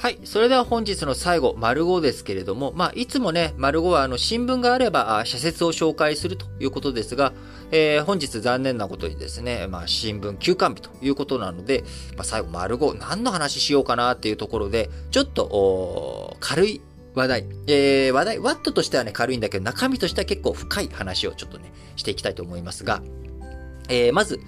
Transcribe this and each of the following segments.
はい。それでは本日の最後、丸5ですけれども、まあ、いつもね、丸5はあの、新聞があれば、社説を紹介するということですが、えー、本日残念なことにですね、まあ、新聞休刊日ということなので、まあ、最後、丸5、何の話しようかなっていうところで、ちょっと、軽い話題。えー、話題、ワットとしてはね、軽いんだけど、中身としては結構深い話をちょっとね、していきたいと思いますが、えー、まず、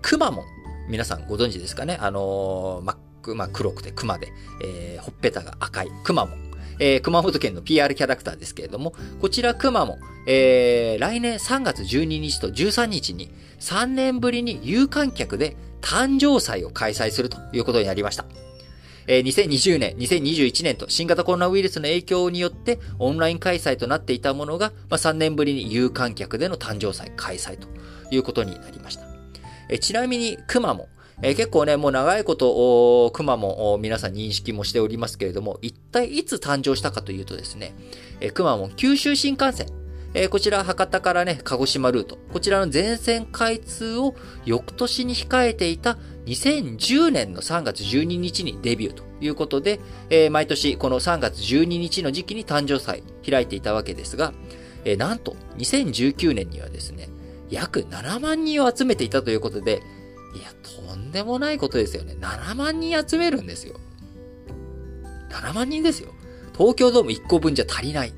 くまモン。皆さんご存知ですかね？あのー、ままあ、黒くて熊で、えー、ほっぺたが赤い熊も、えー、熊本県の PR キャラクターですけれども、こちら熊も、えー、来年3月12日と13日に3年ぶりに有観客で誕生祭を開催するということになりました。えー、2020年、2021年と新型コロナウイルスの影響によってオンライン開催となっていたものが、まあ、3年ぶりに有観客での誕生祭開催ということになりました。えー、ちなみに、熊も、えー、結構ね、もう長いこと、熊も皆さん認識もしておりますけれども、一体いつ誕生したかというとですね、えー、熊も九州新幹線、えー、こちら博多からね、鹿児島ルート、こちらの全線開通を翌年に控えていた2010年の3月12日にデビューということで、えー、毎年この3月12日の時期に誕生祭開いていたわけですが、えー、なんと2019年にはですね、約7万人を集めていたということで、いや、とんでもないことですよね。7万人集めるんですよ。7万人ですよ。東京ドーム1個分じゃ足りない。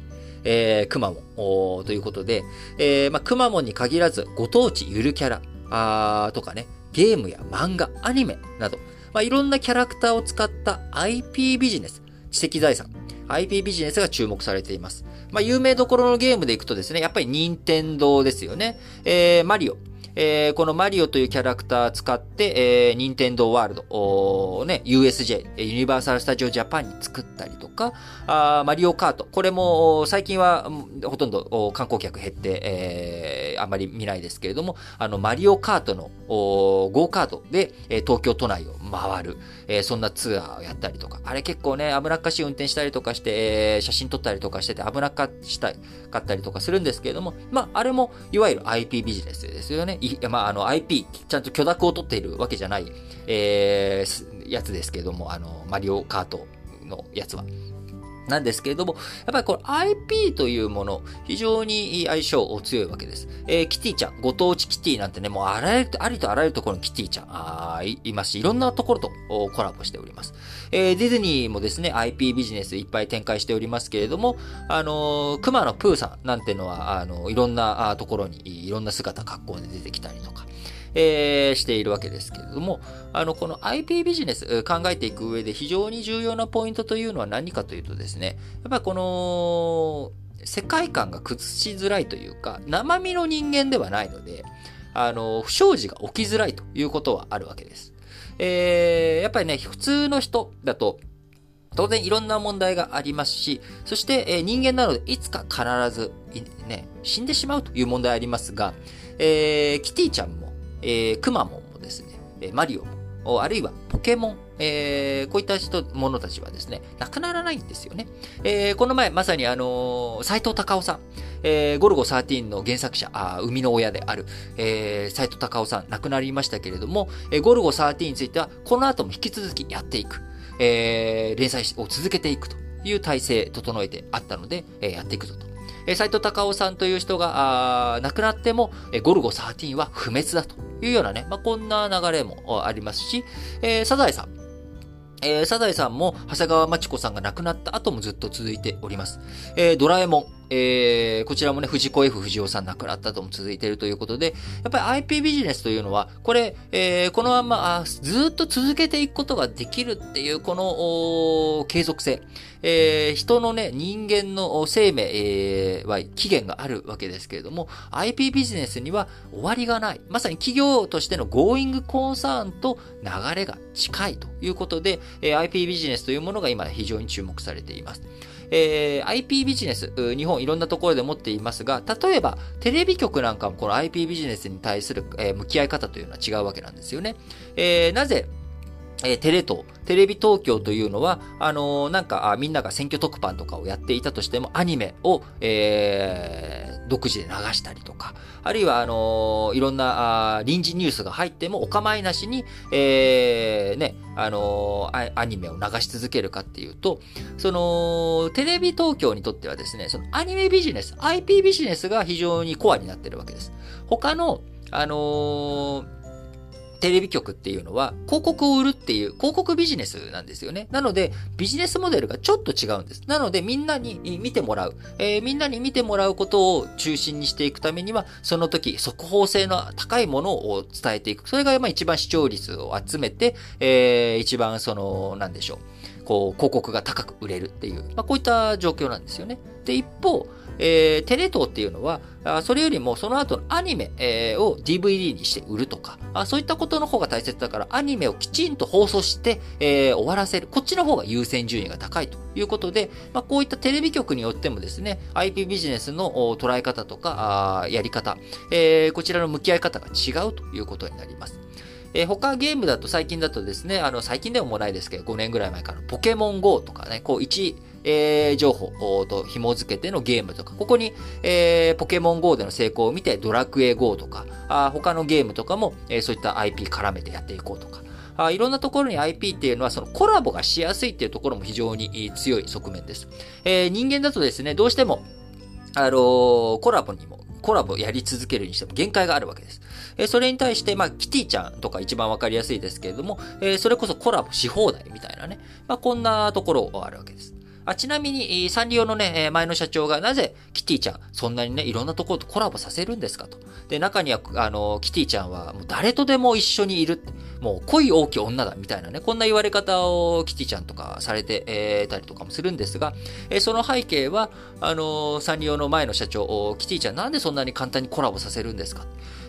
えー、くまモンということで、えー、まあ、くまモンに限らず、ご当地ゆるキャラあとかね、ゲームや漫画、アニメなど、まあ、いろんなキャラクターを使った IP ビジネス、知的財産、IP ビジネスが注目されています。まあ、有名どころのゲームでいくとですね、やっぱり任天堂ですよね。えー、マリオ、えー、このマリオというキャラクター使って、えー、任天堂ワールド、ね、USJ、ユニバーサル・スタジオ・ジャパンに作ったりとか、あマリオカート、これも最近はほとんど観光客減って、えー、あまり見ないですけれども、あの、マリオカートのゴーカートで、え東京都内を回る、えー、そんなツアーをやったりとか、あれ結構ね、危なっかしい運転したりとかして、えー、写真撮ったりとかしてて危なっかしたかったりとかするんですけれども、まあ、あれも、いわゆる IP ビジネスですよね。いまあ、あの、IP、ちゃんと許諾を取っているわけじゃない、えー、やつですけれども、あの、マリオカートのやつは。なんですけれども、やっぱりこれ IP というもの、非常に相性強いわけです。えー、キティちゃん、ご当地キティなんてね、もうあらゆる、ありとあらゆるところにキティちゃん、あいいますし、いろんなところとコラボしております。えー、ディズニーもですね、IP ビジネスいっぱい展開しておりますけれども、あのー、熊野プーさんなんてのは、あのー、いろんなところに、いろんな姿、格好で出てきたりとか、えー、しているわけですけれども、あの、この IP ビジネス考えていく上で非常に重要なポイントというのは何かというとですね、やっぱりこの、世界観が崩しづらいというか、生身の人間ではないので、あの、不祥事が起きづらいということはあるわけです。えー、やっぱりね、普通の人だと、当然いろんな問題がありますし、そして、え、人間なのでいつか必ず、ね、死んでしまうという問題ありますが、えー、キティちゃんもえー、くまモンもですね、マリオも、あるいはポケモン、えー、こういった人、者たちはですね、なくならないんですよね。えー、この前、まさにあのー、斎藤隆夫さん、えー、ゴルゴ13の原作者、あ生みの親である、えー、斎藤隆夫さん、亡くなりましたけれども、えー、ゴルゴ13については、この後も引き続きやっていく、えー、連載を続けていくという体制整えてあったので、えー、やっていくぞと。え斎藤隆夫さんという人が、亡くなっても、えゴルゴ13は不滅だというようなね、まあ、こんな流れもありますし、えー、サザエさん。えー、サザエさんも、長谷川町子さんが亡くなった後もずっと続いております。えー、ドラえもん。えー、こちらもね、藤子 F 藤尾さん亡くなったとも続いているということで、やっぱり IP ビジネスというのは、これ、えー、このままあずっと続けていくことができるっていう、この継続性、えー、人のね、人間の生命、えー、は期限があるわけですけれども、IP ビジネスには終わりがない。まさに企業としての Going コンサーンと流れが近いということで、えー、IP ビジネスというものが今非常に注目されています。えー、IP ビジネス、日本いろんなところで持っていますが、例えば、テレビ局なんかもこの IP ビジネスに対する、えー、向き合い方というのは違うわけなんですよね。えー、なぜ、え、テレ東、テレビ東京というのは、あのー、なんか、みんなが選挙特番とかをやっていたとしても、アニメを、えー、独自で流したりとか、あるいは、あのー、いろんなあ臨時ニュースが入ってもお構いなしに、えー、ね、あのー、アニメを流し続けるかっていうと、その、テレビ東京にとってはですね、そのアニメビジネス、IP ビジネスが非常にコアになってるわけです。他の、あのテレビ局っていうのは広告を売るっていう広告ビジネスなんですよね。なので、ビジネスモデルがちょっと違うんです。なので、みんなに見てもらう、えー、みんなに見てもらうことを中心にしていくためには、その時、速報性の高いものを伝えていく。それがまあ一番視聴率を集めて、えー、一番その、なんでしょう。こう、広告が高く売れるっていう、まあこういった状況なんですよね。で、一方、えー、テレ東っていうのは、あそれよりもその後のアニメ、え、を DVD にして売るとかあ、そういったことの方が大切だから、アニメをきちんと放送して、えー、終わらせる。こっちの方が優先順位が高いということで、まあ、こういったテレビ局によってもですね、IP ビジネスの捉え方とか、あやり方、えー、こちらの向き合い方が違うということになります。えー、他ゲームだと最近だとですね、あの、最近でももないですけど、5年ぐらい前からポケモン GO とかね、こう1、えー、情報と紐付けてのゲームとか、ここに、えー、ポケモン GO での成功を見て、ドラクエ GO とか、あ他のゲームとかも、えー、そういった IP 絡めてやっていこうとか、あいろんなところに IP っていうのはそのコラボがしやすいっていうところも非常に強い側面です。えー、人間だとですね、どうしても、あのー、コラボにも、コラボやり続けるにしても限界があるわけです。え、それに対して、まあ、キティちゃんとか一番わかりやすいですけれども、え、それこそコラボし放題みたいなね、まあ、こんなところあるわけです。あちなみに、サンリオのね、前の社長がなぜキティちゃん、そんなにね、いろんなところとコラボさせるんですかと。で、中には、あの、キティちゃんは、もう誰とでも一緒にいる。もう恋大きい女だ、みたいなね、こんな言われ方をキティちゃんとかされて、えー、たりとかもするんですが、えー、その背景は、あの、サンリオの前の社長、キティちゃんなんでそんなに簡単にコラボさせるんですか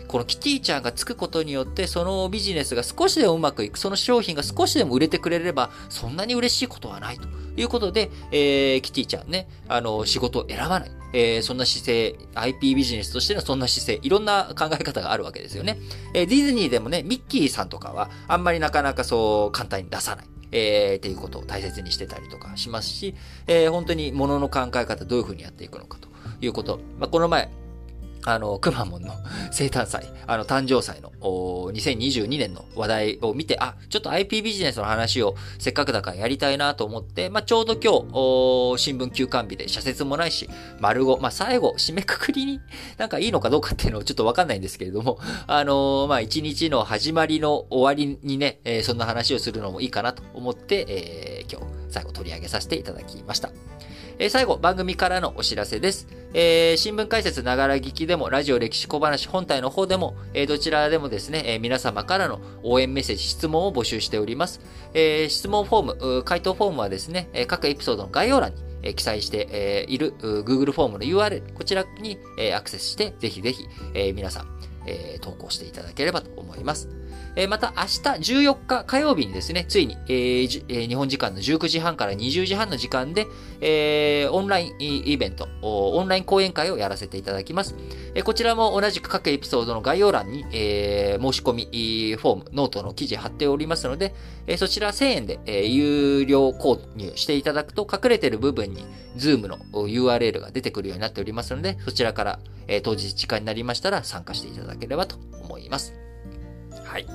このキティちゃんがつくことによって、そのビジネスが少しでもうまくいく、その商品が少しでも売れてくれれば、そんなに嬉しいことはないということで、えー、キティちゃんね、あの、仕事を選ばない。えー、そんな姿勢、IP ビジネスとしてのそんな姿勢、いろんな考え方があるわけですよね。えー、ディズニーでもね、ミッキーさんとかは、あんまりなかなかそう簡単に出さない。えー、っていうことを大切にしてたりとかしますし、えー、本当に物の考え方どういうふうにやっていくのかということ。まあ、この前、あの、くまモンの 生誕祭、あの、誕生祭の2022年の話題を見て、あ、ちょっと IP ビジネスの話をせっかくだからやりたいなと思って、まあ、ちょうど今日、新聞休刊日で社説もないし、丸5、まあ、最後、締めくくりに なんかいいのかどうかっていうのをちょっとわかんないんですけれども、あのー、まあ、一日の始まりの終わりにね、えー、そんな話をするのもいいかなと思って、えー、今日、最後取り上げさせていただきました。え最後、番組からのお知らせです。えー、新聞解説ながら聞きでも、ラジオ歴史小話本体の方でも、えー、どちらでもですね、えー、皆様からの応援メッセージ、質問を募集しております。えー、質問フォーム、回答フォームはですね、各エピソードの概要欄にえ記載して、いる Google フォームの URL、こちらに、アクセスして、ぜひぜひ、え皆さん、え投稿していただければと思います。えまた明日14日火曜日にですね、ついに、えー、日本時間の19時半から20時半の時間で、えー、オンラインイベント、オンライン講演会をやらせていただきます。えこちらも同じく各エピソードの概要欄に、えー、申し込みフォーム、ノートの記事貼っておりますので、えそちら1000円で、え有料購入していただくと隠れている部分に Zoom の URL が出てくるようになっておりますので、そちらから、え当日時間になりましたら参加していただければと思います。はい。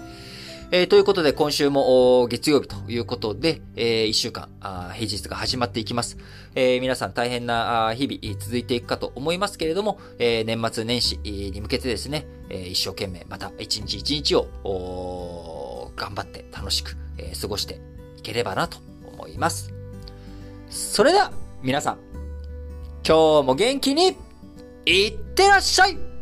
えー、ということで、今週も月曜日ということで、えー、1週間あ、平日が始まっていきます。えー、皆さん大変な日々続いていくかと思いますけれども、えー、年末年始に向けてですね、え、一生懸命また一日一日を頑張って楽しく、え、過ごしていければなと思います。それでは、皆さん、今日も元気にいってらっしゃい